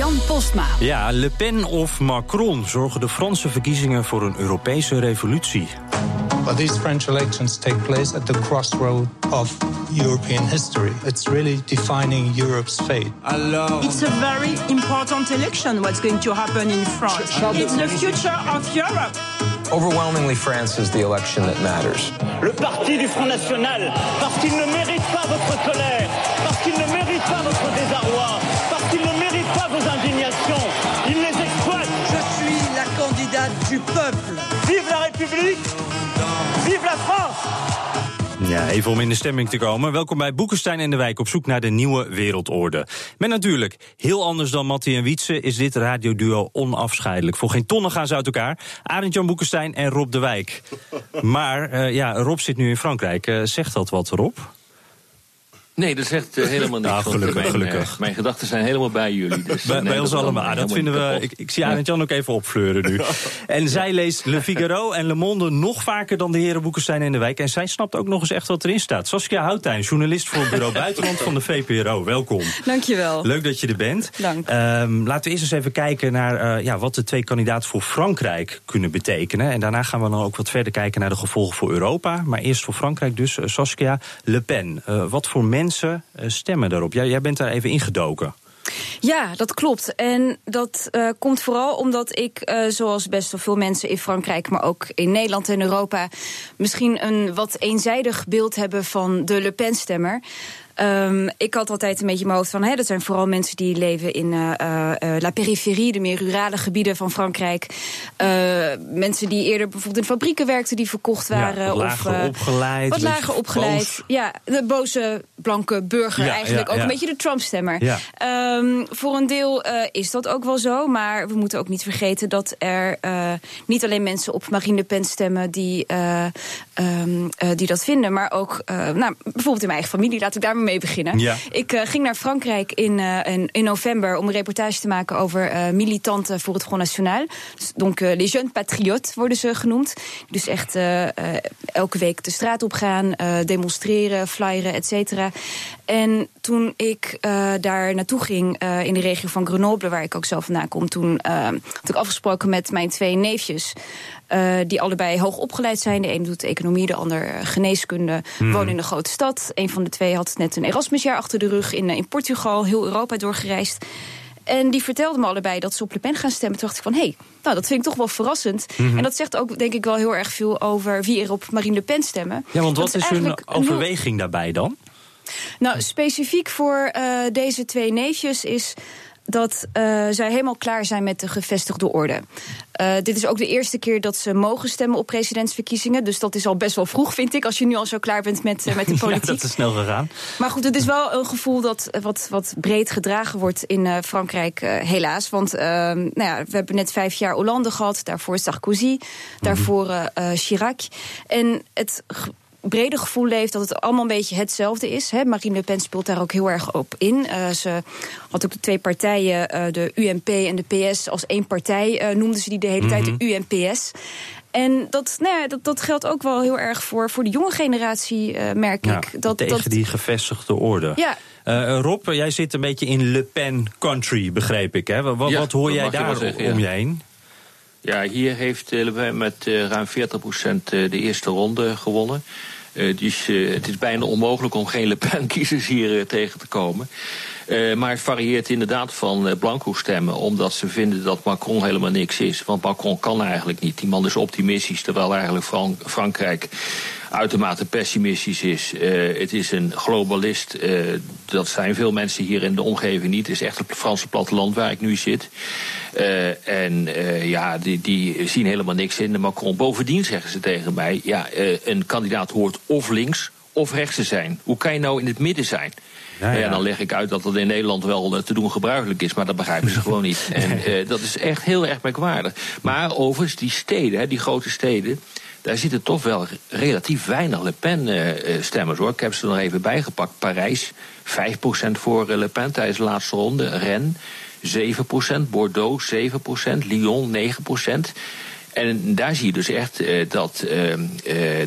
Jan Postma. Ja, Le Pen of Macron zorgen de Franse verkiezingen voor een Europese revolutie. But these French elections take place at the crossroad of European history. It's really defining Europe's fate. It's a very important election, what's going to happen in France. It's the future of Europe. Overwhelmingly, France is the election that matters. Le parti du Front National, parce qu'il ne mérite pas votre colère, parce qu'il ne mérite pas votre du peuple. Vive la République Vive la France Ja, even om in de stemming te komen. Welkom bij Boekenstein en de Wijk op zoek naar de nieuwe wereldorde. Met natuurlijk, heel anders dan Mattie en Wietse... is dit radioduo onafscheidelijk. Voor geen tonnen gaan ze uit elkaar. Arend Jan Boekenstein en Rob de Wijk. Maar uh, ja, Rob zit nu in Frankrijk. Uh, zegt dat wat, Rob? Nee, dat zegt uh, helemaal niks. Ah, gelukkig, mijn, gelukkig. mijn gedachten zijn helemaal bij jullie. Dus, bij, nee, bij ons allemaal. Dat vinden we. Ik, ik zie Arend Jan ook even opfleuren nu. En zij leest Le Figaro en Le Monde nog vaker dan de heren Boekenstein en de Wijk. En zij snapt ook nog eens echt wat erin staat. Saskia Houtijn, journalist voor het Bureau Buitenland van de VPRO. Welkom. Dankjewel. Leuk dat je er bent. Dank. Um, laten we eerst eens even kijken naar uh, ja, wat de twee kandidaten voor Frankrijk kunnen betekenen. En daarna gaan we dan ook wat verder kijken naar de gevolgen voor Europa. Maar eerst voor Frankrijk dus. Uh, Saskia Le Pen. Uh, wat voor mensen stemmen daarop? Jij, bent daar even ingedoken. Ja, dat klopt. En dat uh, komt vooral omdat ik, uh, zoals best wel veel mensen in Frankrijk, maar ook in Nederland en Europa, misschien een wat eenzijdig beeld hebben van de Le Pen-stemmer. Um, ik had altijd een beetje in mijn hoofd van... Hè, dat zijn vooral mensen die leven in uh, uh, la périphérie... de meer rurale gebieden van Frankrijk. Uh, mensen die eerder bijvoorbeeld in fabrieken werkten... die verkocht waren. Ja, wat lager of, opgeleid. Wat lager opgeleid. Boos. Ja, de boze blanke burger Ja, eigenlijk. ja, ook een beetje de Trump-stemmer. Um, voor een deel is dat ook wel zo. Maar we moeten ook niet vergeten dat er niet alleen mensen op Marine Le Pen stemmen... die, um, die dat vinden, maar ook nou, bijvoorbeeld in mijn eigen familie. Laat ik daar maar mee beginnen. Ja. Ik uh, ging naar Frankrijk in, uh, in, in, november om een reportage te maken over uh, militanten voor het Front National. Dus, donc les jeunes patriotes worden ze genoemd. Dus echt elke week de straat op gaan, demonstreren, flyeren, et cetera. En toen ik daar naartoe ging in de regio van Grenoble, waar ik ook zelf vandaan kom, toen had ik afgesproken met mijn twee neefjes. Uh, die allebei hoog opgeleid zijn. De een doet economie, de ander geneeskunde. Hmm. Wonen in een grote stad. Een van de twee had net een Erasmusjaar achter de rug in, in Portugal. Heel Europa doorgereisd. En die vertelden me allebei dat ze op Le Pen gaan stemmen. Toen dacht ik van, hé, hey, nou, dat vind ik toch wel verrassend. Mhm. Mm -hmm. En dat zegt ook, denk ik, wel heel erg veel over wie er op Marine Le Pen stemmen. Ja, want wat is hun overweging daarbij dan? Nou, specifiek voor uh, deze twee neefjes is dat uh, zij helemaal klaar zijn met de gevestigde orde. Uh, dit is ook de eerste keer dat ze mogen stemmen op presidentsverkiezingen. Dus dat is al best wel vroeg, vind ik, als je nu al zo klaar bent met, uh, met de politiek. Ja, dat is snel gegaan. Maar goed, het is wel een gevoel dat wat, wat breed gedragen wordt in Frankrijk, helaas. Want nou ja, we hebben net vijf jaar Hollande gehad, daarvoor Sarkozy, daarvoor uh, Chirac. En het brede gevoel leeft dat het allemaal een beetje hetzelfde is. Hè. Marine Le Pen speelt daar ook heel erg op in. Uh, ze had ook de twee partijen, uh, de UMP en de PS, als één partij uh, noemden ze die de hele Mhm. tijd de UMPS. En dat, nou ja, dat, dat geldt ook wel heel erg voor, voor de jonge generatie, uh, merk Ja, ik. Dat, tegen dat, die gevestigde orde. Ja. Uh, Rob, jij zit een beetje in Le Pen country, begreep ik. Hè? Wat, Ja, wat hoor jij daar zeggen, om ja. je heen? Ja, hier heeft eh, Le Pen met eh, ruim 40% de eerste ronde gewonnen. Dus het is bijna onmogelijk om geen Le Pen-kiezers hier uh, tegen te komen. Maar het varieert inderdaad van blanco stemmen, omdat ze vinden dat Macron helemaal niks is. Want Macron kan eigenlijk niet. Die man is optimistisch, terwijl eigenlijk Frank Frankrijk uitermate pessimistisch is. Het is een globalist. Dat zijn veel mensen hier in de omgeving niet. Het is echt het Franse platteland waar ik nu zit. Uh, en uh, ja, die, die zien helemaal niks in de Macron. Bovendien zeggen ze tegen mij, ja, uh, een kandidaat hoort of links of rechtse zijn? Hoe kan je nou in het midden zijn? Ja, nou ja. dan leg ik uit dat dat in Nederland wel eh, te doen gebruikelijk is, maar dat begrijpen ze gewoon niet. En dat is echt heel erg merkwaardig. Maar overigens, die steden, die grote steden, daar zitten toch wel relatief weinig Le Pen-stemmers hoor. Ik heb ze er nog even bijgepakt. Parijs, 5% voor Le Pen tijdens de laatste ronde. Rennes, 7%. Bordeaux, 7%. Lyon, 9%. En daar zie je dus echt uh, dat, uh,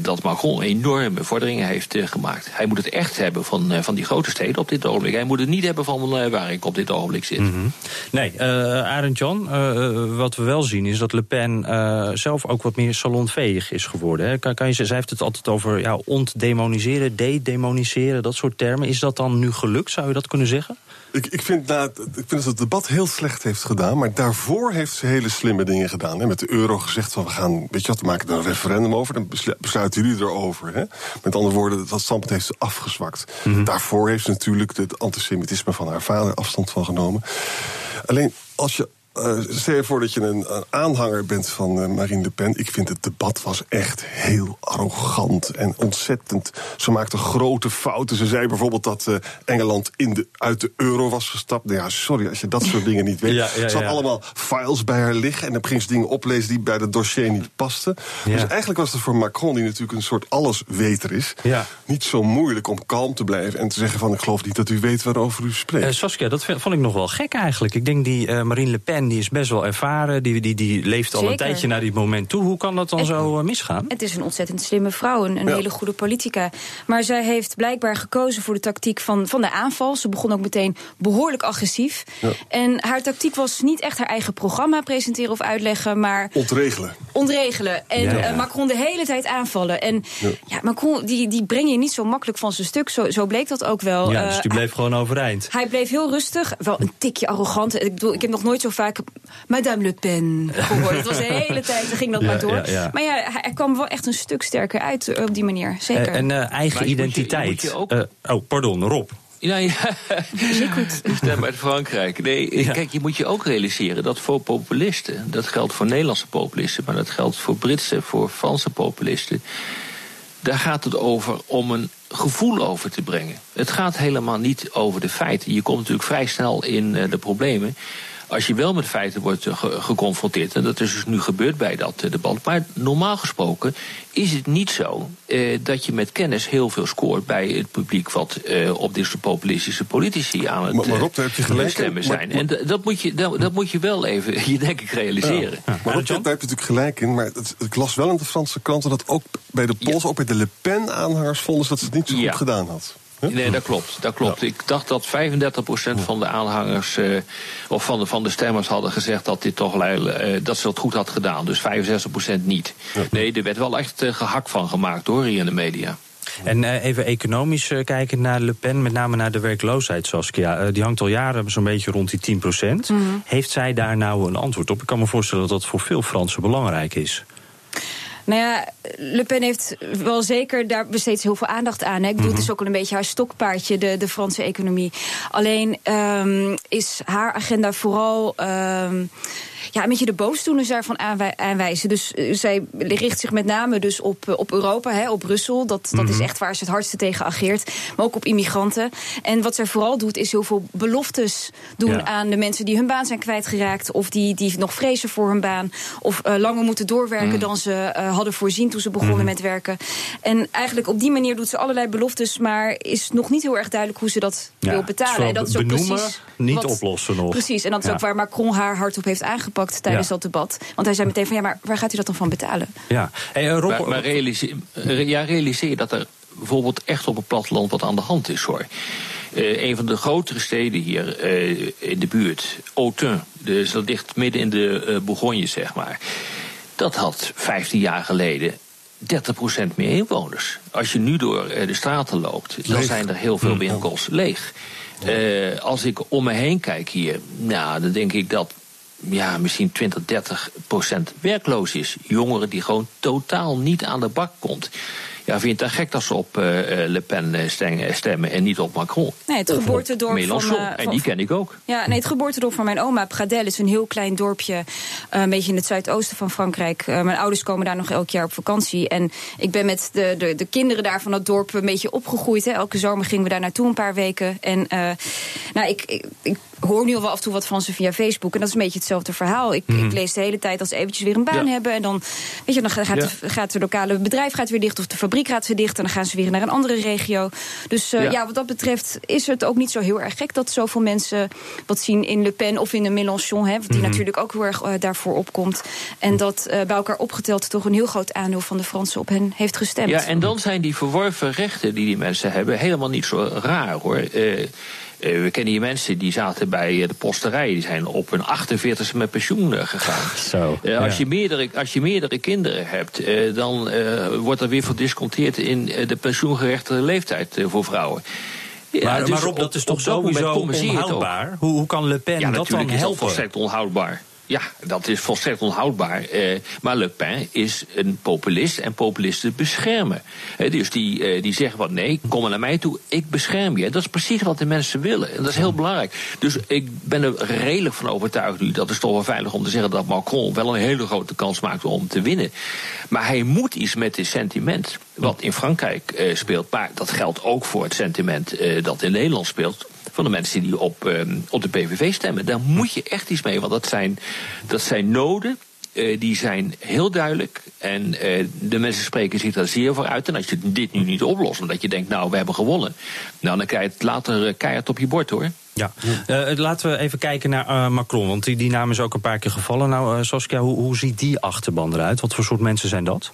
dat Macron enorme vorderingen heeft gemaakt. Hij moet het echt hebben van, van die grote steden op dit ogenblik. Hij moet het niet hebben van waar ik op dit ogenblik zit. -hmm. Nee, Arend Jan, wat we wel zien is dat Le Pen zelf ook wat meer salonveeg is geworden. Hè? Kan, kan je, zij heeft het altijd over ja, ontdemoniseren, de-demoniseren, dat soort termen. Is dat dan nu gelukt, zou je dat kunnen zeggen? Ik, ik, vind, nou, ik vind dat het debat heel slecht heeft gedaan. Maar daarvoor heeft ze hele slimme dingen gedaan. Hè. Met de euro gezegd van we gaan, weet je wat, we maken er een referendum over. Dan besluiten jullie erover. Hè. Met andere woorden, dat standpunt heeft ze afgezwakt. Mm -hmm. Daarvoor heeft ze natuurlijk het antisemitisme van haar vader afstand van genomen. Alleen als je uh, stel je voor dat je een, een aanhanger bent van uh, Marine Le Pen. Ik vind het debat was echt heel arrogant en ontzettend. Ze maakte grote fouten. Ze zei bijvoorbeeld dat uh, Engeland in de, uit de euro was gestapt. Nou ja, sorry als je dat soort dingen niet weet. Ja, ja, ze had allemaal files bij haar liggen en dan ging ze dingen oplezen die bij het dossier niet pasten. Dus eigenlijk was het voor Macron, die natuurlijk een soort allesweter is, niet zo moeilijk om kalm te blijven en te zeggen van ik geloof niet dat u weet waarover u spreekt. Saskia, dat vond ik nog wel gek eigenlijk. Ik denk die Marine Le Pen die is best wel ervaren. Die, die, die leeft al Zeker. een tijdje naar dit moment toe. Hoe kan dat dan Het- zo eh, misgaan? Het is een ontzettend slimme vrouw, een, een Ja. hele goede politica. Maar zij heeft blijkbaar gekozen voor de tactiek van, van de aanval. Ze begon ook meteen behoorlijk agressief. En haar tactiek was niet echt haar eigen programma presenteren of uitleggen, maar Ontregelen. Ontregelen. En Ja. eh, Macron de hele tijd aanvallen. En ja, Macron die, die breng je niet zo makkelijk van zijn stuk. Zo, zo bleek dat ook wel. ja, Eh, dus die bleef gewoon overeind. hij bleef heel rustig, wel een tikje arrogant. Ik bedoel, ik heb nog nooit zo vaak Madame Le Pen gehoord. Het was de hele tijd, ging dat Ja, maar door. ja, ja. Maar ja, hij, hij kwam wel echt een stuk sterker uit eh, op die manier. Zeker. Eh, en eh, eigen Maar je moet je- je identiteit. moet je ook- Eh, oh, pardon, Rob. Ja, ja. Ik stem uit Frankrijk. Nee, kijk, je moet je ook realiseren dat voor populisten, dat geldt voor Nederlandse populisten, maar dat geldt voor Britse, voor Franse populisten. Daar gaat het over om een gevoel over te brengen. Het gaat helemaal niet over de feiten. Je komt natuurlijk vrij snel in eh, de problemen. Als je wel met feiten wordt eh, ge- geconfronteerd, en dat is dus nu gebeurd bij dat eh, debat. Maar normaal gesproken is het niet zo eh, dat je met kennis heel veel scoort bij het publiek wat eh, op dit soort populistische politici aan het Maar- maar eh, Rob, daar heb je gelijk in. stemmen Maar- zijn. En dat moet, je, dat, dat moet je wel even, je denk ik, realiseren. Maar Rob, daar heb je natuurlijk gelijk in. Maar het, ik las wel in de Franse kranten dat ook bij de Pols, ook bij de Le Pen-aanhangers, vonden ze dat ze het niet zo goed Ja. gedaan had. Nee, dat klopt. Dat klopt. Ik dacht dat 35% van de aanhangers eh, of van de, van de stemmers hadden gezegd dat dit toch eh, dat ze het goed had gedaan. Dus 65% niet. Nee, er werd wel echt eh, gehakt van gemaakt hoor hier in de media. En eh, even economisch kijken naar Le Pen, met name naar de werkloosheid, Saskia. Die hangt al jaren zo'n beetje rond die 10 Mhm. Heeft zij daar nou een antwoord op? Ik kan me voorstellen dat dat voor veel Fransen belangrijk is. Nou ja, Le Pen heeft wel zeker daar besteedt heel veel aandacht aan. Hè. Ik bedoel, Mhm. het is ook wel een beetje haar stokpaardje, de, de Franse economie. Alleen ehm, is haar agenda vooral. ehm, ja, een beetje de boosdoeners daarvan aanwij- aanwijzen. Dus eh, zij richt zich met name dus op, eh, op Europa, hè, op Brussel. Dat, dat is Mhm. echt waar ze het hardste tegen ageert. Maar ook op immigranten. En wat zij vooral doet, is heel veel beloftes doen Ja. aan de mensen die hun baan zijn kwijtgeraakt. Of die, die nog vrezen voor hun baan. Of eh, langer moeten doorwerken Mm. dan ze hadden voorzien toen ze begonnen Mhm. met werken. En eigenlijk op die manier doet ze allerlei beloftes. Maar is nog niet heel erg duidelijk hoe ze dat Ja, wil betalen. En dat is ook benoemen, precies niet wat- oplossen nog. Precies, en dat is Ja. ook waar Macron haar hard op heeft aangepakt tijdens Ja. dat debat. Want hij zei meteen van ja, maar waar gaat u dat dan van betalen? Ja. Hey, eh, Rob, maar maar realiseer, re- ja, realiseer dat er bijvoorbeeld echt op het platteland wat aan de hand is hoor. Eh, een van de grotere steden hier eh, in de buurt, Autun, dus dat ligt midden in de eh Bourgogne zeg maar. Dat had 15 jaar geleden 30% meer inwoners. Als je nu door de straten loopt, dan zijn er heel veel winkels leeg. Eh, als ik om me heen kijk hier, nou, dan denk ik dat ja, misschien 20, 30 procent werkloos is. Jongeren die gewoon totaal niet aan de bak komt. ja, vindt het gek dat ze op uh, Le Pen stemmen en niet op Macron. Nee, het geboortedorp van, uh, En die ken ik ook. Ja, nee, het geboortedorp van mijn oma, Pradel, is een heel klein dorpje. een beetje in het zuidoosten van Frankrijk. mijn ouders komen daar nog elk jaar op vakantie. En ik ben met de, de, de kinderen daar van dat dorp een beetje opgegroeid. Hè. Elke zomer gingen we daar naartoe een paar weken. En nou, ik, ik, ik hoor nu al wel af en toe wat van ze via Facebook. En dat is een beetje hetzelfde verhaal. Ik, Mhm. ik lees de hele tijd als ze eventjes weer een baan hebben. En dan, weet je, dan gaat, de, gaat het lokale bedrijf gaat weer dicht. Of de fabriek gaat weer dicht. En dan gaan ze weer naar een andere regio. Dus uh, ja. ja. wat dat betreft is het ook niet zo heel erg gek... dat zoveel mensen wat zien in Le Pen of in de Mélenchon... Hè, die Mhm. natuurlijk ook heel erg uh, daarvoor opkomt. En dat uh, bij elkaar opgeteld toch een heel groot aandeel van de Fransen op hen heeft gestemd. Ja, en dan zijn die verworven rechten die die mensen hebben... helemaal niet zo raar, hoor. Uh, we kennen hier mensen die zaten bij de posterij. Die zijn op hun 48e met pensioen gegaan. Zo, uh, als, je meerdere, als je meerdere kinderen hebt, uh, dan uh, wordt er weer verdisconteerd in de pensioengerechtigde leeftijd voor vrouwen. Ja, maar, dus maar Rob, dat is toch sowieso onhoudbaar? Hoe, hoe, kan Le Pen ja, dat dan helpen? Is dat volstrekt onhoudbaar. Ja, dat is volstrekt onhoudbaar. Eh, maar Le Pen is een populist en populisten beschermen. Eh, dus die, eh, die zeggen wat nee, kom maar naar mij toe, ik bescherm je. Dat is precies wat de mensen willen. En dat is heel belangrijk. Dus ik ben er redelijk van overtuigd nu, dat is toch wel veilig om te zeggen dat Macron wel een hele grote kans maakt om te winnen. Maar hij moet iets met dit sentiment, wat in Frankrijk speelt. Maar dat geldt ook voor het sentiment dat in Nederland speelt van de mensen die op, uh, op de PVV stemmen. Daar moet je echt iets mee, want dat zijn, dat zijn noden. Uh, die zijn heel duidelijk. En uh, de mensen spreken zich daar zeer voor uit. En als je dit nu niet oplost, omdat je denkt, nou, we hebben gewonnen. Nou, dan krijg je het later keihard op je bord hoor. Ja, laten we even kijken naar Macron. Want die, die naam is ook een paar keer gevallen. Nou, Saskia, hoe, hoe ziet die achterban eruit? Wat voor soort mensen zijn dat?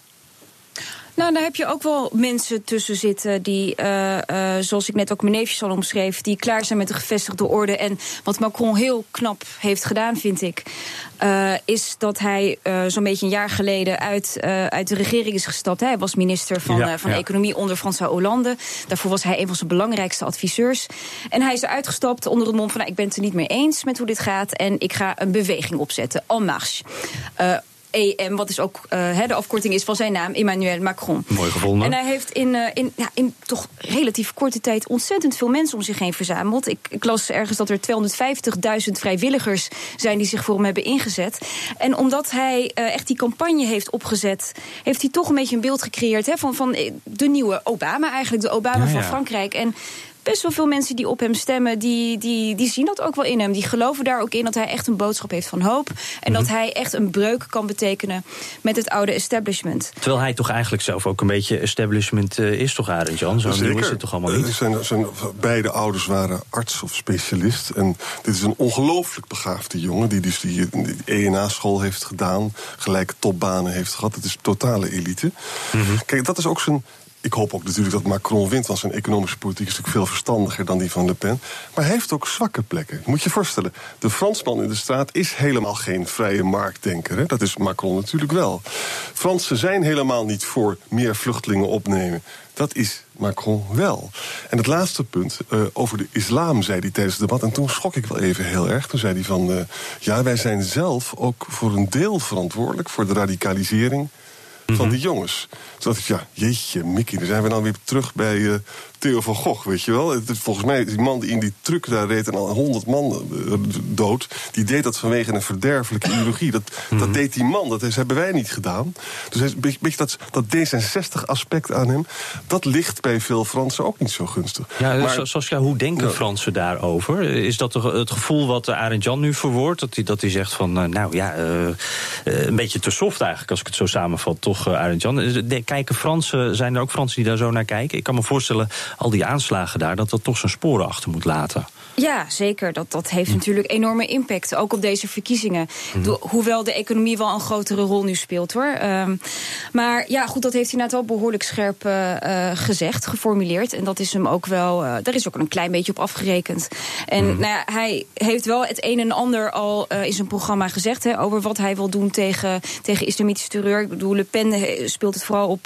Nou, daar heb je ook wel mensen tussen zitten die, uh, uh, zoals ik net ook mijn neefjes al omschreef, die klaar zijn met de gevestigde orde. En wat Macron heel knap heeft gedaan, vind ik, uh, is dat hij zo'n beetje een jaar geleden uit, uit de regering is gestapt. Hij was minister van, ja, van ja. Economie onder François Hollande. Daarvoor was hij een van zijn belangrijkste adviseurs. En hij is eruit gestapt onder het mom van, nou, ik ben het er niet mee eens met hoe dit gaat. En ik ga een beweging opzetten, En Marche. EM, wat is ook uh, de afkorting is van zijn naam, Emmanuel Macron. Mooi gevonden. En hij heeft in, uh, in, ja, in toch relatief korte tijd ontzettend veel mensen om zich heen verzameld. Ik, ik las ergens dat er 250.000 vrijwilligers zijn die zich voor hem hebben ingezet. En omdat hij uh, echt die campagne heeft opgezet, heeft hij toch een beetje een beeld gecreëerd hè, van, van de nieuwe Obama, eigenlijk de Obama ja, van. Frankrijk. En best wel veel mensen die op hem stemmen, die, die, die zien dat ook wel in hem. Die geloven daar ook in dat hij echt een boodschap heeft van hoop. En mm-hmm. dat hij echt een breuk kan betekenen met het oude establishment. Terwijl hij toch eigenlijk zelf ook een beetje establishment uh, is, toch, Arend Jan? Zo nieuw is het toch allemaal niet? Uh, zijn, zijn, beide ouders waren arts of specialist. En dit is een ongelooflijk begaafde jongen, die dus die, die ENA-school heeft gedaan, gelijke topbanen heeft gehad. Het is totale elite. Mm-hmm. Kijk, dat is ook zijn ik hoop ook natuurlijk dat Macron wint, want zijn economische politiek is natuurlijk veel verstandiger dan die van Le Pen. Maar hij heeft ook zwakke plekken. Moet je voorstellen, de Fransman in de straat is helemaal geen vrije marktdenker. Hè? Dat is Macron natuurlijk wel. Fransen zijn helemaal niet voor meer vluchtelingen opnemen. Dat is Macron wel. En het laatste punt, uh, over de islam, zei hij tijdens het debat. En toen schrok ik wel even heel erg. Toen zei hij van, uh, ja, wij zijn zelf ook voor een deel verantwoordelijk voor de radicalisering van die jongens. Dus dacht ik, ja, jeetje, Mickey, dan zijn we dan weer terug bij uh, Theo van Gogh, weet je wel. Volgens mij, die man die in die truck daar reed en al honderd man uh, dood... die deed dat vanwege een verderfelijke ideologie. Dat, mm-hmm. dat deed die man, dat hebben wij niet gedaan. Dus een beetje dat, dat D66-aspect aan hem... dat ligt bij veel Fransen ook niet zo gunstig. Ja, maar, Saskia, hoe denken. Fransen daarover? Is dat het gevoel wat Arend Jan nu verwoordt? Dat hij, dat hij zegt van, uh, nou ja, een beetje te soft eigenlijk... als ik het zo samenvat, toch, Arend Jan? kijken Fransen, zijn er ook Fransen die daar zo naar kijken? Ik kan me voorstellen, al die aanslagen daar, dat dat toch zijn sporen achter moet laten. Ja, zeker. Dat, dat heeft natuurlijk enorme impact, ook op deze verkiezingen. Mm-hmm. Hoewel de economie wel een grotere rol nu speelt, hoor. Um, maar ja, goed, dat heeft hij net wel behoorlijk scherp uh, uh, gezegd, geformuleerd. En dat is hem ook wel, uh, daar is ook een klein beetje op afgerekend. En mm-hmm. nou ja, hij heeft wel het een en ander al in zijn programma gezegd... Hè, over wat hij wil doen tegen, tegen islamitische terreur. Ik bedoel, Le Pen speelt het vooral op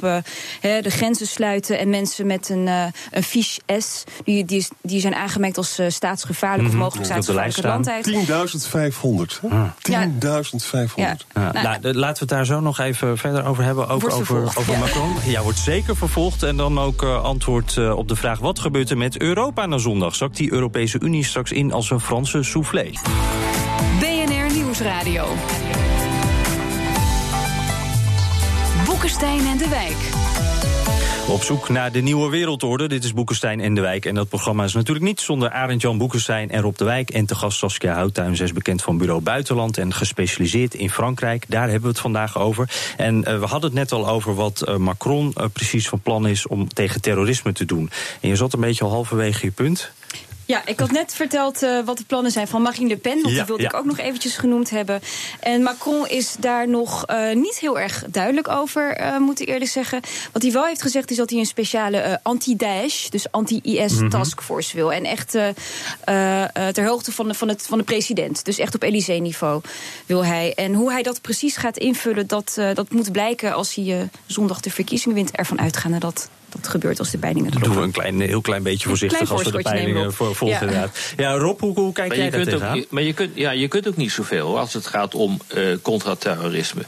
de grenzen sluiten... en mensen met een, een fiche S, die, die, die zijn aangemerkt als staats staatsgevaarlijk of mogelijk land heeft. 10.500. Ja. 10.500. Ja, nou, de- laten we het daar zo nog even verder over hebben. Ook Wordt over, vervolgd, over ja. Macron. Ja, wordt zeker vervolgd. En dan ook eh, antwoord eh, op de vraag: wat gebeurt er met Europa na zondag? Zakt die Europese Unie straks in als een Franse soufflé? BNR Nieuwsradio. Boekenstein en de Wijk. Op zoek naar de nieuwe wereldorde. Dit is Boekenstein en de Wijk. En dat programma is natuurlijk niet zonder Arend-Jan Boekenstein en Rob de Wijk. En te gast Saskia Houttuin. Zij is bekend van Bureau Buitenland en gespecialiseerd in Frankrijk. Daar hebben we het vandaag over. En eh, we hadden het net al over wat eh, Macron eh, precies van plan is om tegen terrorisme te doen. En je zat een beetje al halverwege je punt. Ja, ik had net verteld eh, wat de plannen zijn van Marine Le Pen. Want Ja, die wilde ja. ik ook nog eventjes genoemd hebben. En Macron is daar nog eh, niet heel erg duidelijk over, eh, moet ik eerlijk zeggen. Wat hij wel heeft gezegd is dat hij een speciale anti-Daesh, dus anti-IS Mhm. taskforce wil. En echt ter hoogte van de, van, het, van de president. Dus echt op Elysée-niveau wil hij. En hoe hij dat precies gaat invullen, dat, dat moet blijken als hij zondag de verkiezingen wint. Ervan uitgaande dat dat gebeurt als de peilingen Dat kloppen. doen we een klein, heel klein beetje voorzichtig klein als we de peilingen volgen. Ja. inderdaad. Ja, Rob, hoe, hoe kijk Maar jij je, daar kunt tegenaan? ook, maar je kunt, ja, je kunt ook niet zoveel als het gaat om eh contraterrorisme.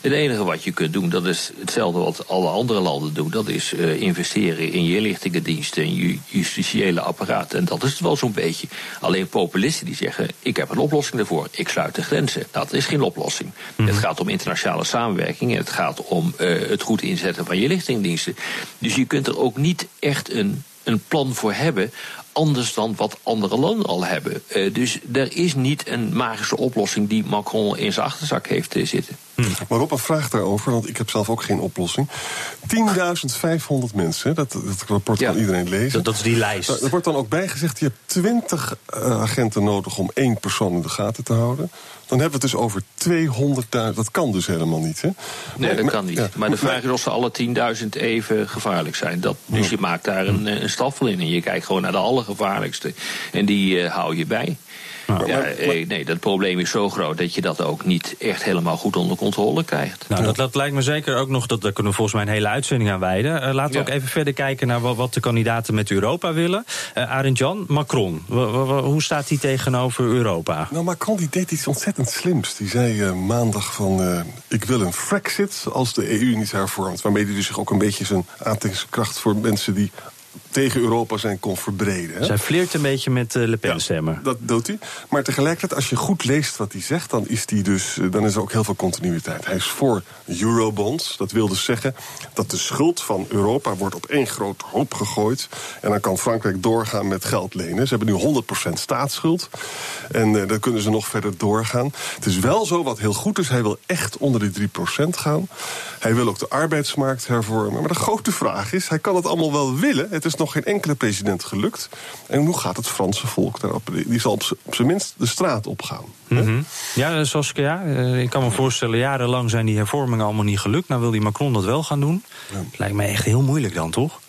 Het enige wat je kunt doen, dat is hetzelfde wat alle andere landen doen. Dat is eh, investeren in je inlichtingendiensten en je justitiële apparaat. En dat is het wel zo'n beetje. Alleen populisten die zeggen, ik heb een oplossing daarvoor. Ik sluit de grenzen. Nou, dat is geen oplossing. Het gaat om internationale samenwerking. En het gaat om eh, het goed inzetten van je inlichtingendiensten. Dus je kunt er ook niet echt een, een plan voor hebben anders dan wat andere landen al hebben. Eh, dus er is niet een magische oplossing die Macron in zijn achterzak heeft eh, zitten. Maar Rob, een vraag daarover, want ik heb zelf ook geen oplossing. 10.500 mensen, dat, dat rapport kan iedereen lezen. Dat, dat is die lijst. Nou, Er wordt dan ook bijgezegd, je hebt 20 eh, agenten nodig om één persoon in de gaten te houden. Dan hebben we het dus over 200.000. Dat kan dus helemaal niet, hè? Nee, dat kan niet. ja, maar de vraag is of ze alle 10.000 even gevaarlijk zijn. Dat, dus je maakt daar een, eh, een stafel in. En je kijkt gewoon naar de allergevaarlijkste. En die eh, hou je bij. Ja, eh, nee, dat probleem is zo groot dat je dat ook niet echt helemaal goed onder controle krijgt. Nou, dat, dat lijkt me zeker ook nog, dat, daar kunnen we volgens mij een hele uitzending aan wijden. Eh, laten we Ja. ook even verder kijken naar wat, wat de kandidaten met Europa willen. Uh, Arend Jan, Macron, hoe staat hij tegenover Europa? Nou, Macron die deed iets ontzettend slims. Die zei eh, maandag van, eh, ik wil een Frexit als de EU niet hervormt. Waarmee hij dus zich ook een beetje zijn aantrekkingskracht voor mensen die tegen Europa zijn kon verbreden. Hè? Zij flirt een beetje met uh, Le Pen stemmen. Dat doet hij. Maar tegelijkertijd, als je goed leest wat hij zegt, dan is, die dus, eh, dan is er ook heel veel continuïteit. Hij is voor eurobonds. Dat wil dus zeggen dat de schuld van Europa wordt op één grote hoop gegooid. En dan kan Frankrijk doorgaan met geld lenen. Ze hebben nu 100% staatsschuld. En uh, dan kunnen ze nog verder doorgaan. Het is wel zo, wat heel goed is, hij wil echt onder die 3% gaan. Hij wil ook de arbeidsmarkt hervormen. Maar de grote vraag is, hij kan het allemaal wel willen. Het is nog geen enkele president gelukt. En hoe gaat het Franse volk daarop? Die zal op zijn minst de straat opgaan. Mm -hmm. Ja, Saskia, uh, ik kan me voorstellen, jarenlang zijn die hervormingen allemaal niet gelukt. Nou wil die Macron dat wel gaan doen. Ja. Lijkt mij echt heel moeilijk dan, toch?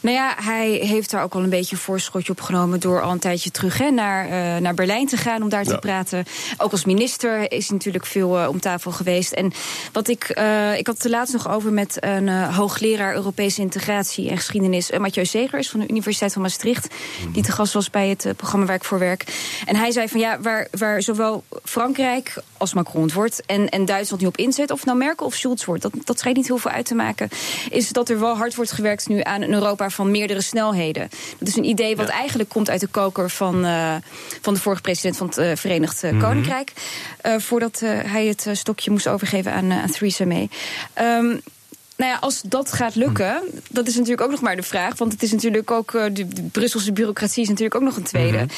Nou ja, hij heeft daar ook al een beetje een voorschotje op genomen door al een tijdje terug hè, naar, uh, naar Berlijn te gaan om daar ja. te praten. Ook als minister is natuurlijk veel uh, om tafel geweest. En wat ik, uh, ik had het er laatst nog over met een hoogleraar Europese integratie en geschiedenis, Mathieu Segers van de Universiteit van Maastricht, mm. die te gast was bij het programma waar ik voor werk. En hij zei van ja, waar, waar zowel Frankrijk als Macron het wordt en, en Duitsland nu op inzet, of nou Merkel of Schulz wordt, dat, dat schijnt niet heel veel uit te maken, is dat er wel hard wordt gewerkt nu aan een Europa van meerdere snelheden. Dat is een idee wat ja. eigenlijk komt uit de koker van, uh, van de vorige president van het uh, Verenigd mm -hmm. Koninkrijk. Voordat hij het stokje moest overgeven aan, aan Theresa May. Um, nou ja, als dat gaat lukken, dat is natuurlijk ook nog maar de vraag. Want het is natuurlijk ook, de, de Brusselse bureaucratie is natuurlijk ook nog een tweede. Mm -hmm.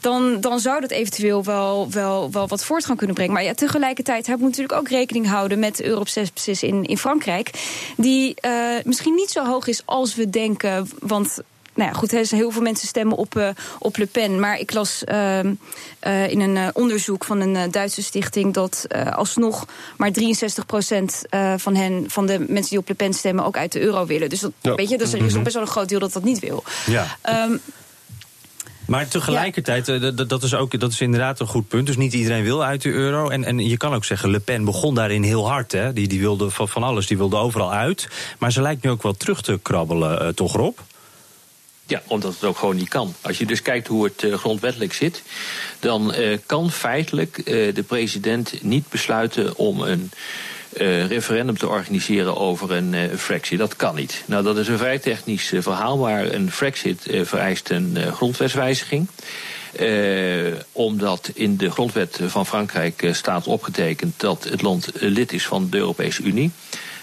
dan, dan zou dat eventueel wel, wel, wel wat voortgang kunnen brengen. Maar ja, tegelijkertijd hij moet natuurlijk ook rekening houden met de Euroscepsis in, in Frankrijk. Die uh, misschien niet zo hoog is als we denken. Want nou ja, goed, heel veel mensen stemmen op, uh, op Le Pen. Maar ik las uh, uh, in een uh, onderzoek van een Duitse stichting dat alsnog maar 63 procent van hen, van de mensen die op Le Pen stemmen, ook uit de euro willen. Dus dat, weet je, dus er is nog best wel een groot deel dat dat niet wil. Ja. Um, maar tegelijkertijd, ja. dat, is ook, dat is inderdaad een goed punt. Dus niet iedereen wil uit de euro. En, en je kan ook zeggen, Le Pen begon daarin heel hard. Hè? Die, die wilde van alles, die wilde overal uit. Maar ze lijkt nu ook wel terug te krabbelen, toch Rob? Ja, omdat het ook gewoon niet kan. Als je dus kijkt hoe het grondwettelijk zit, dan kan feitelijk de president niet besluiten om een referendum te organiseren over een fractie. Dat kan niet. Nou, dat is een vrij technisch verhaal, maar een fractie vereist een grondwetswijziging. omdat in de grondwet van Frankrijk staat opgetekend dat het land lid is van de Europese Unie.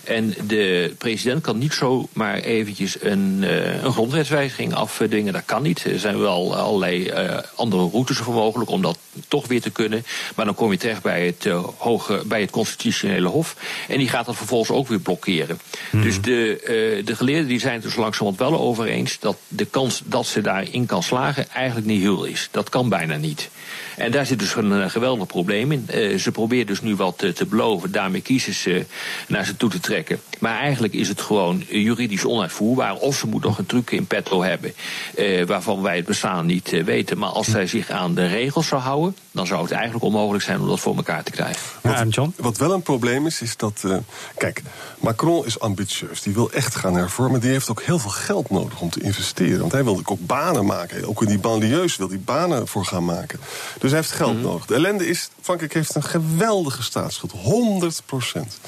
En de president kan niet zomaar eventjes een, uh, een grondwetswijziging afdwingen. Dat kan niet. Er zijn wel allerlei uh, andere routes voor mogelijk om dat toch weer te kunnen. Maar dan kom je terecht bij het, uh, hoge, bij het constitutionele hof. En die gaat dat vervolgens ook weer blokkeren. Hmm. Dus de, de geleerden die zijn het dus langzamerhand wel over eens dat de kans dat ze daarin kan slagen eigenlijk niet heel is. Dat kan bijna niet. En daar zit dus een geweldig probleem in. ze proberen dus nu wat te beloven. Daarmee kiezen ze naar ze toe te trekken maar eigenlijk is het gewoon juridisch onuitvoerbaar. Of ze moet nog een truc in petro hebben eh, waarvan wij het bestaan niet eh, weten. Maar als zij zich aan de regels zou houden, dan zou het eigenlijk onmogelijk zijn om dat voor elkaar te krijgen. Wat, wat wel een probleem is, is dat. Uh, kijk, Macron is ambitieus. Die wil echt gaan hervormen. Die heeft ook heel veel geld nodig om te investeren. Want hij wil ook banen maken. Ook in die banlieues wil hij banen voor gaan maken. Dus hij heeft geld mhm. nodig. De ellende is, Frankrijk heeft een geweldige staatsschuld. 100 procent.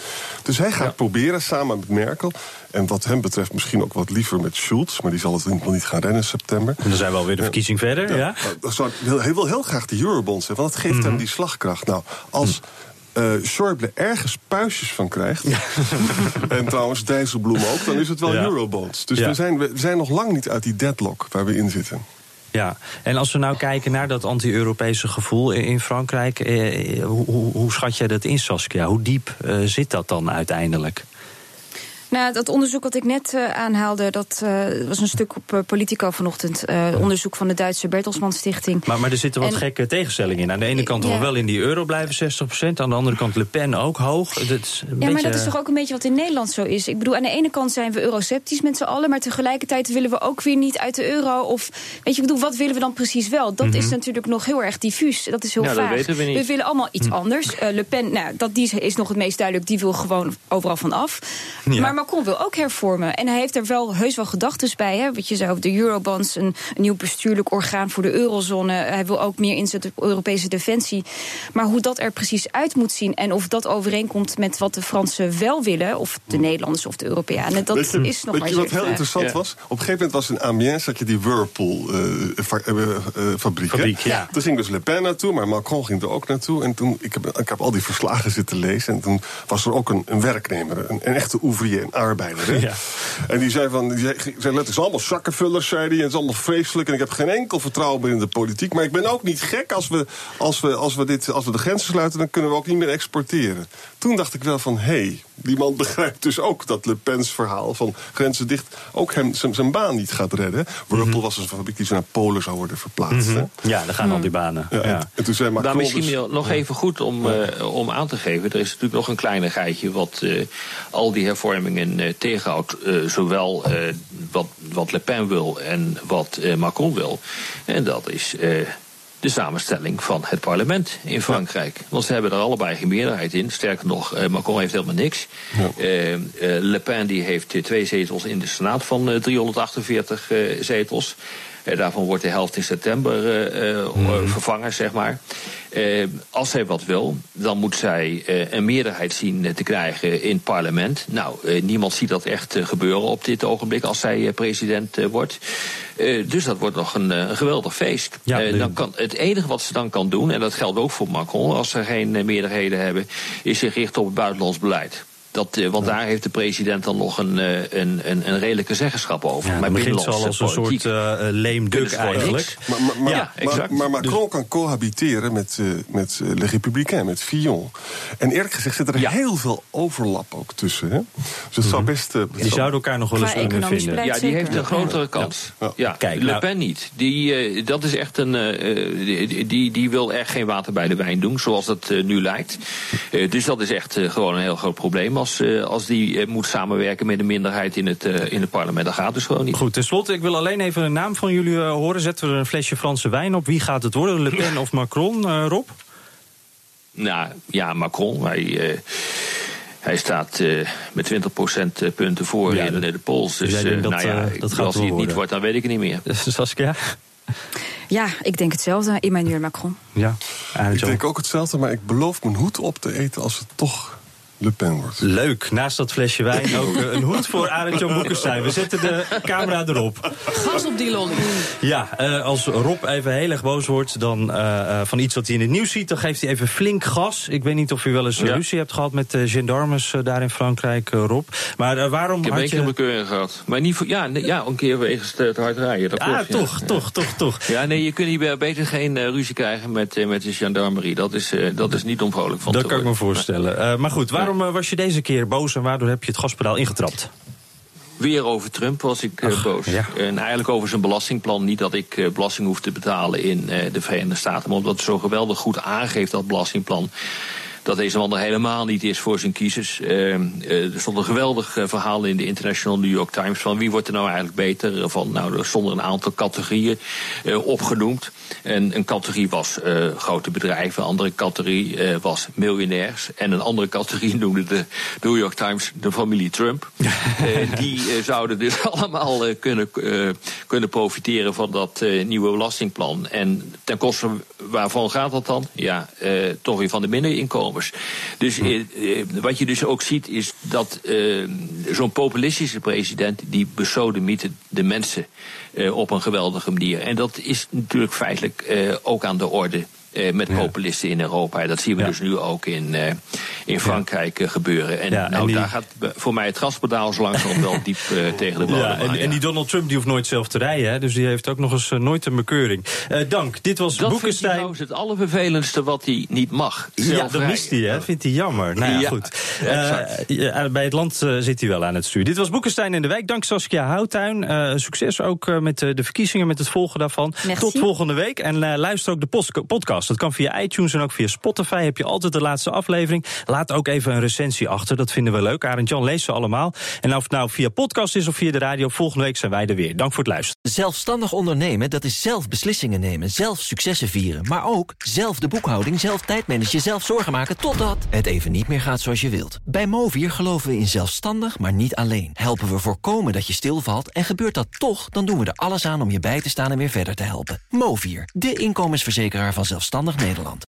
Dus hij gaat proberen samen met Merkel. En wat hem betreft misschien ook wat liever met Schulz. Maar die zal het wel niet gaan rennen in september. En dan zijn we alweer de verkiezing verder, ja? ja? hij wil heel graag de eurobonds hebben. Want dat geeft hem mhm. die slagkracht. Nou, als... Uh, Schäuble ergens puistjes van krijgt. en trouwens Dijsselbloem ook, dan is het wel eurobonds. Dus we, zijn, we zijn nog lang niet uit die deadlock waar we in zitten. Ja, en als we nou kijken naar dat anti-Europese gevoel in Frankrijk, eh, hoe, hoe, hoe, schat jij dat in, Saskia? Hoe diep eh, zit dat dan uiteindelijk? Nou, dat onderzoek wat ik net uh, aanhaalde, dat uh, was een stuk op uh, Politico vanochtend. onderzoek van de Duitse Bertelsmann Stichting. Maar, maar er zitten wat gekke tegenstellingen in. Aan de ene kant ja. wel in die euro blijven 60%. Aan de andere kant Le Pen ook hoog. Dat is ja, beetje... maar dat is toch ook een beetje wat in Nederland zo is. Ik bedoel, aan de ene kant zijn we euroceptisch met z'n allen. Maar tegelijkertijd willen we ook weer niet uit de euro. Of weet je, ik bedoel, wat willen we dan precies wel? Dat mm -hmm. is natuurlijk nog heel erg diffuus. Dat is heel ja, vaag. We, we, willen allemaal iets mm. anders. Le Pen, nou, dat, die is nog het meest duidelijk. Die wil gewoon overal van af. Ja. Maar Macron wil ook hervormen. En hij heeft er wel heus wel gedachten bij. Hè? Wat je zei over de Eurobonds, een, een, nieuw bestuurlijk orgaan voor de eurozone. Hij wil ook meer inzetten op Europese defensie. Maar hoe dat er precies uit moet zien en of dat overeenkomt met wat de Fransen wel willen, of de Nederlanders of de Europeanen, dat je, is nog weet maar je wat heel interessant was? Op een gegeven moment was in Amiens dat je die Whirlpool-fabriek. Uh, uh, ja. Toen ging dus Le Pen naartoe, maar Macron ging er ook naartoe. En toen, ik heb, ik heb al die verslagen zitten lezen. En toen was er ook een, een werknemer, een, een echte ouvrier, een arbeider. Ja. En die zei van, die zei, zei let eens allemaal zakkenvullers, zei hij. En het is allemaal vreselijk. En ik heb geen enkel vertrouwen meer in de politiek. Maar ik ben ook niet gek als we, als we, als we, dit, als we de grenzen sluiten, dan kunnen we ook niet meer exporteren. Toen dacht ik wel van, hé, hey, die man begrijpt dus ook dat Le Pen's verhaal van grenzen dicht ook hem zijn baan niet gaat redden. Whirlpool mm was een fabriek die zo naar Polen zou worden verplaatst. Mhm. Ja, daar gaan al die banen. Ja, En, en, toen zei Macron nou, misschien dus, nog even goed om, uh, om aan te geven. Er is natuurlijk nog een kleinigheidje wat uh, al die hervormingen uh, tegenhoudt. zowel wat, wat Le Pen wil en wat Macron wil. En dat is de samenstelling van het parlement in Frankrijk. Want ze hebben er allebei geen meerderheid in. Sterker nog, eh, Macron heeft helemaal niks. Ja. Uh, Le Pen die heeft twee zetels in de Senaat van 348 zetels. Daarvan wordt de helft in september mm. vervangen, zeg maar. Uh, als zij wat wil, dan moet zij uh, een meerderheid zien te krijgen in het parlement. Nou, uh, niemand ziet dat echt gebeuren op dit ogenblik als zij president wordt. dus dat wordt nog een, een geweldig feest. Ja, dan kan, het enige wat ze dan kan doen, en dat geldt ook voor Macron als ze geen meerderheden hebben, is zich richten op het buitenlands beleid. Dat, eh, want daar heeft de president dan nog een, eh, een, een, een redelijke zeggenschap over. Ja, maar begint al als een soort uh, leemduk eigenlijk. Maar, maar, maar, ja, exact. maar, Macron dus- kan cohabiteren met, uh, met Le Républicain, met Fillon. En eerlijk gezegd zit er heel veel overlap ook tussen. Hè? Dus het zou mhm. best... Uh, die zouden elkaar nog wel eens kunnen vinden. Ja, die heeft een grotere kans. Ja. Kijk, Le nou- Pen niet. Die, dat is echt een... die, die, die wil echt geen water bij de wijn doen, zoals dat nu lijkt. dus dat is echt gewoon een heel groot probleem als, uh, als die uh, moet samenwerken met een minderheid in het, uh, in het parlement. Dat gaat dus gewoon niet. Goed, tenslotte, ik wil alleen even een naam van jullie horen. Zetten we er een flesje Franse wijn op. Wie gaat het worden, Le Pen of Macron, Rob? Nou, ja, Macron. Hij Hij staat uh, met 20% punten voor Ja, in de polls. dus Dus uh, dat, nou ja, eh, dat gaat als hij het niet wordt, dan weet ik het niet meer. Saskia? Ja, ik denk hetzelfde. Emmanuel Macron. Ja, Ik denk ook hetzelfde, maar ik beloof mijn hoed op te eten als het toch Le Pen wordt. Leuk, naast dat flesje wijn ook eh, een hoed voor Arend Jan Boekenstein. We zetten de camera erop. Gas op die lolly. Ja, eh, als Rob even heel erg boos wordt dan, eh, eh, van iets wat hij in het nieuws ziet... dan geeft hij even flink gas. Ik weet niet of u wel eens Ja. ruzie hebt gehad met de gendarmes daar in Frankrijk, Rob. Maar waarom Ik heb had keer je... een bekeuring gehad. Maar niet voor, ja, nee, ja, een keer wegens te, te hard rijden. Dat Ah, klopt, ja. toch, Ja. toch, toch, toch. Ja, nee, je kunt hier beter geen ruzie krijgen met, met de gendarmerie. Dat is, eh, dat is niet onvrolijk van Dat te kan ik me voorstellen. Eh, maar goed, waarom eh, was je deze keer boos en waardoor heb je het gaspedaal ingetrapt? Weer over Trump was ik eh, Ach, boos. ja. En eigenlijk over zijn belastingplan. Niet dat ik eh, belasting hoef te betalen in de Verenigde Staten. Maar omdat het zo geweldig goed aangeeft, dat belastingplan. Dat deze man er helemaal niet is voor zijn kiezers. Eh, eh, er stond een geweldig eh, verhaal in de International New York Times. Van wie wordt er nou eigenlijk beter? Van, nou, er stonden een aantal categorieën eh, opgenoemd. En een categorie was eh, grote bedrijven. Een andere categorie eh, was miljonairs. En een andere categorie noemde de New York Times de familie Trump. Eh, die eh, zouden dus allemaal eh, kunnen, eh, kunnen profiteren van dat eh, nieuwe belastingplan. En ten koste waarvan gaat dat dan? Ja, eh, toch weer van de Dus eh, eh, wat je dus ook ziet is dat eh, zo'n populistische president... die besodemiet de mensen eh, op een geweldige manier. En dat is natuurlijk feitelijk eh, ook aan de orde... eh, met populisten in Europa. Dat zien we Ja. dus nu ook in, eh, in Frankrijk eh, gebeuren. En Ja, en nou, die- daar gaat voor mij het gaspedaal zo langzaam wel diep eh, tegen de bodem. Ja, en, en die Donald Trump die hoeft nooit zelf te rijden, hè, dus die heeft ook nog eens nooit een bekeuring. Eh, dank, dit was Dat vindt hij Boekenstein. trouwens het allervervelendste wat hij niet mag. Ja, Zelf dat mist hij, hè? Vindt hij jammer. Nou ja, Ja, goed. Eh, ja, bij het land zit hij wel aan het stuur. Dit was Boekenstein in de Wijk. Dank Saskia Houttuin. Eh, succes ook eh, met eh, de verkiezingen, met het volgen daarvan. Merci. Tot volgende week. En eh, luister ook de post- Dat kan via iTunes en ook via Spotify. Heb je altijd de laatste aflevering. Laat ook even een recensie achter. Dat vinden we leuk. Arend Jan leest ze allemaal. En of het nou via podcast is of via de radio, volgende week zijn wij er weer. Dank voor het luisteren. Zelfstandig ondernemen, dat is zelf beslissingen nemen, zelf successen vieren. Maar ook zelf de boekhouding, zelf tijdmanagen, zelf zorgen maken... totdat het even niet meer gaat zoals je wilt. Bij Movier geloven we in zelfstandig, maar niet alleen. Helpen we voorkomen dat je stilvalt en gebeurt dat toch... dan doen we er alles aan om je bij te staan en weer verder te helpen. Movier, de inkomensverzekeraar van Zelfstandig Nederland.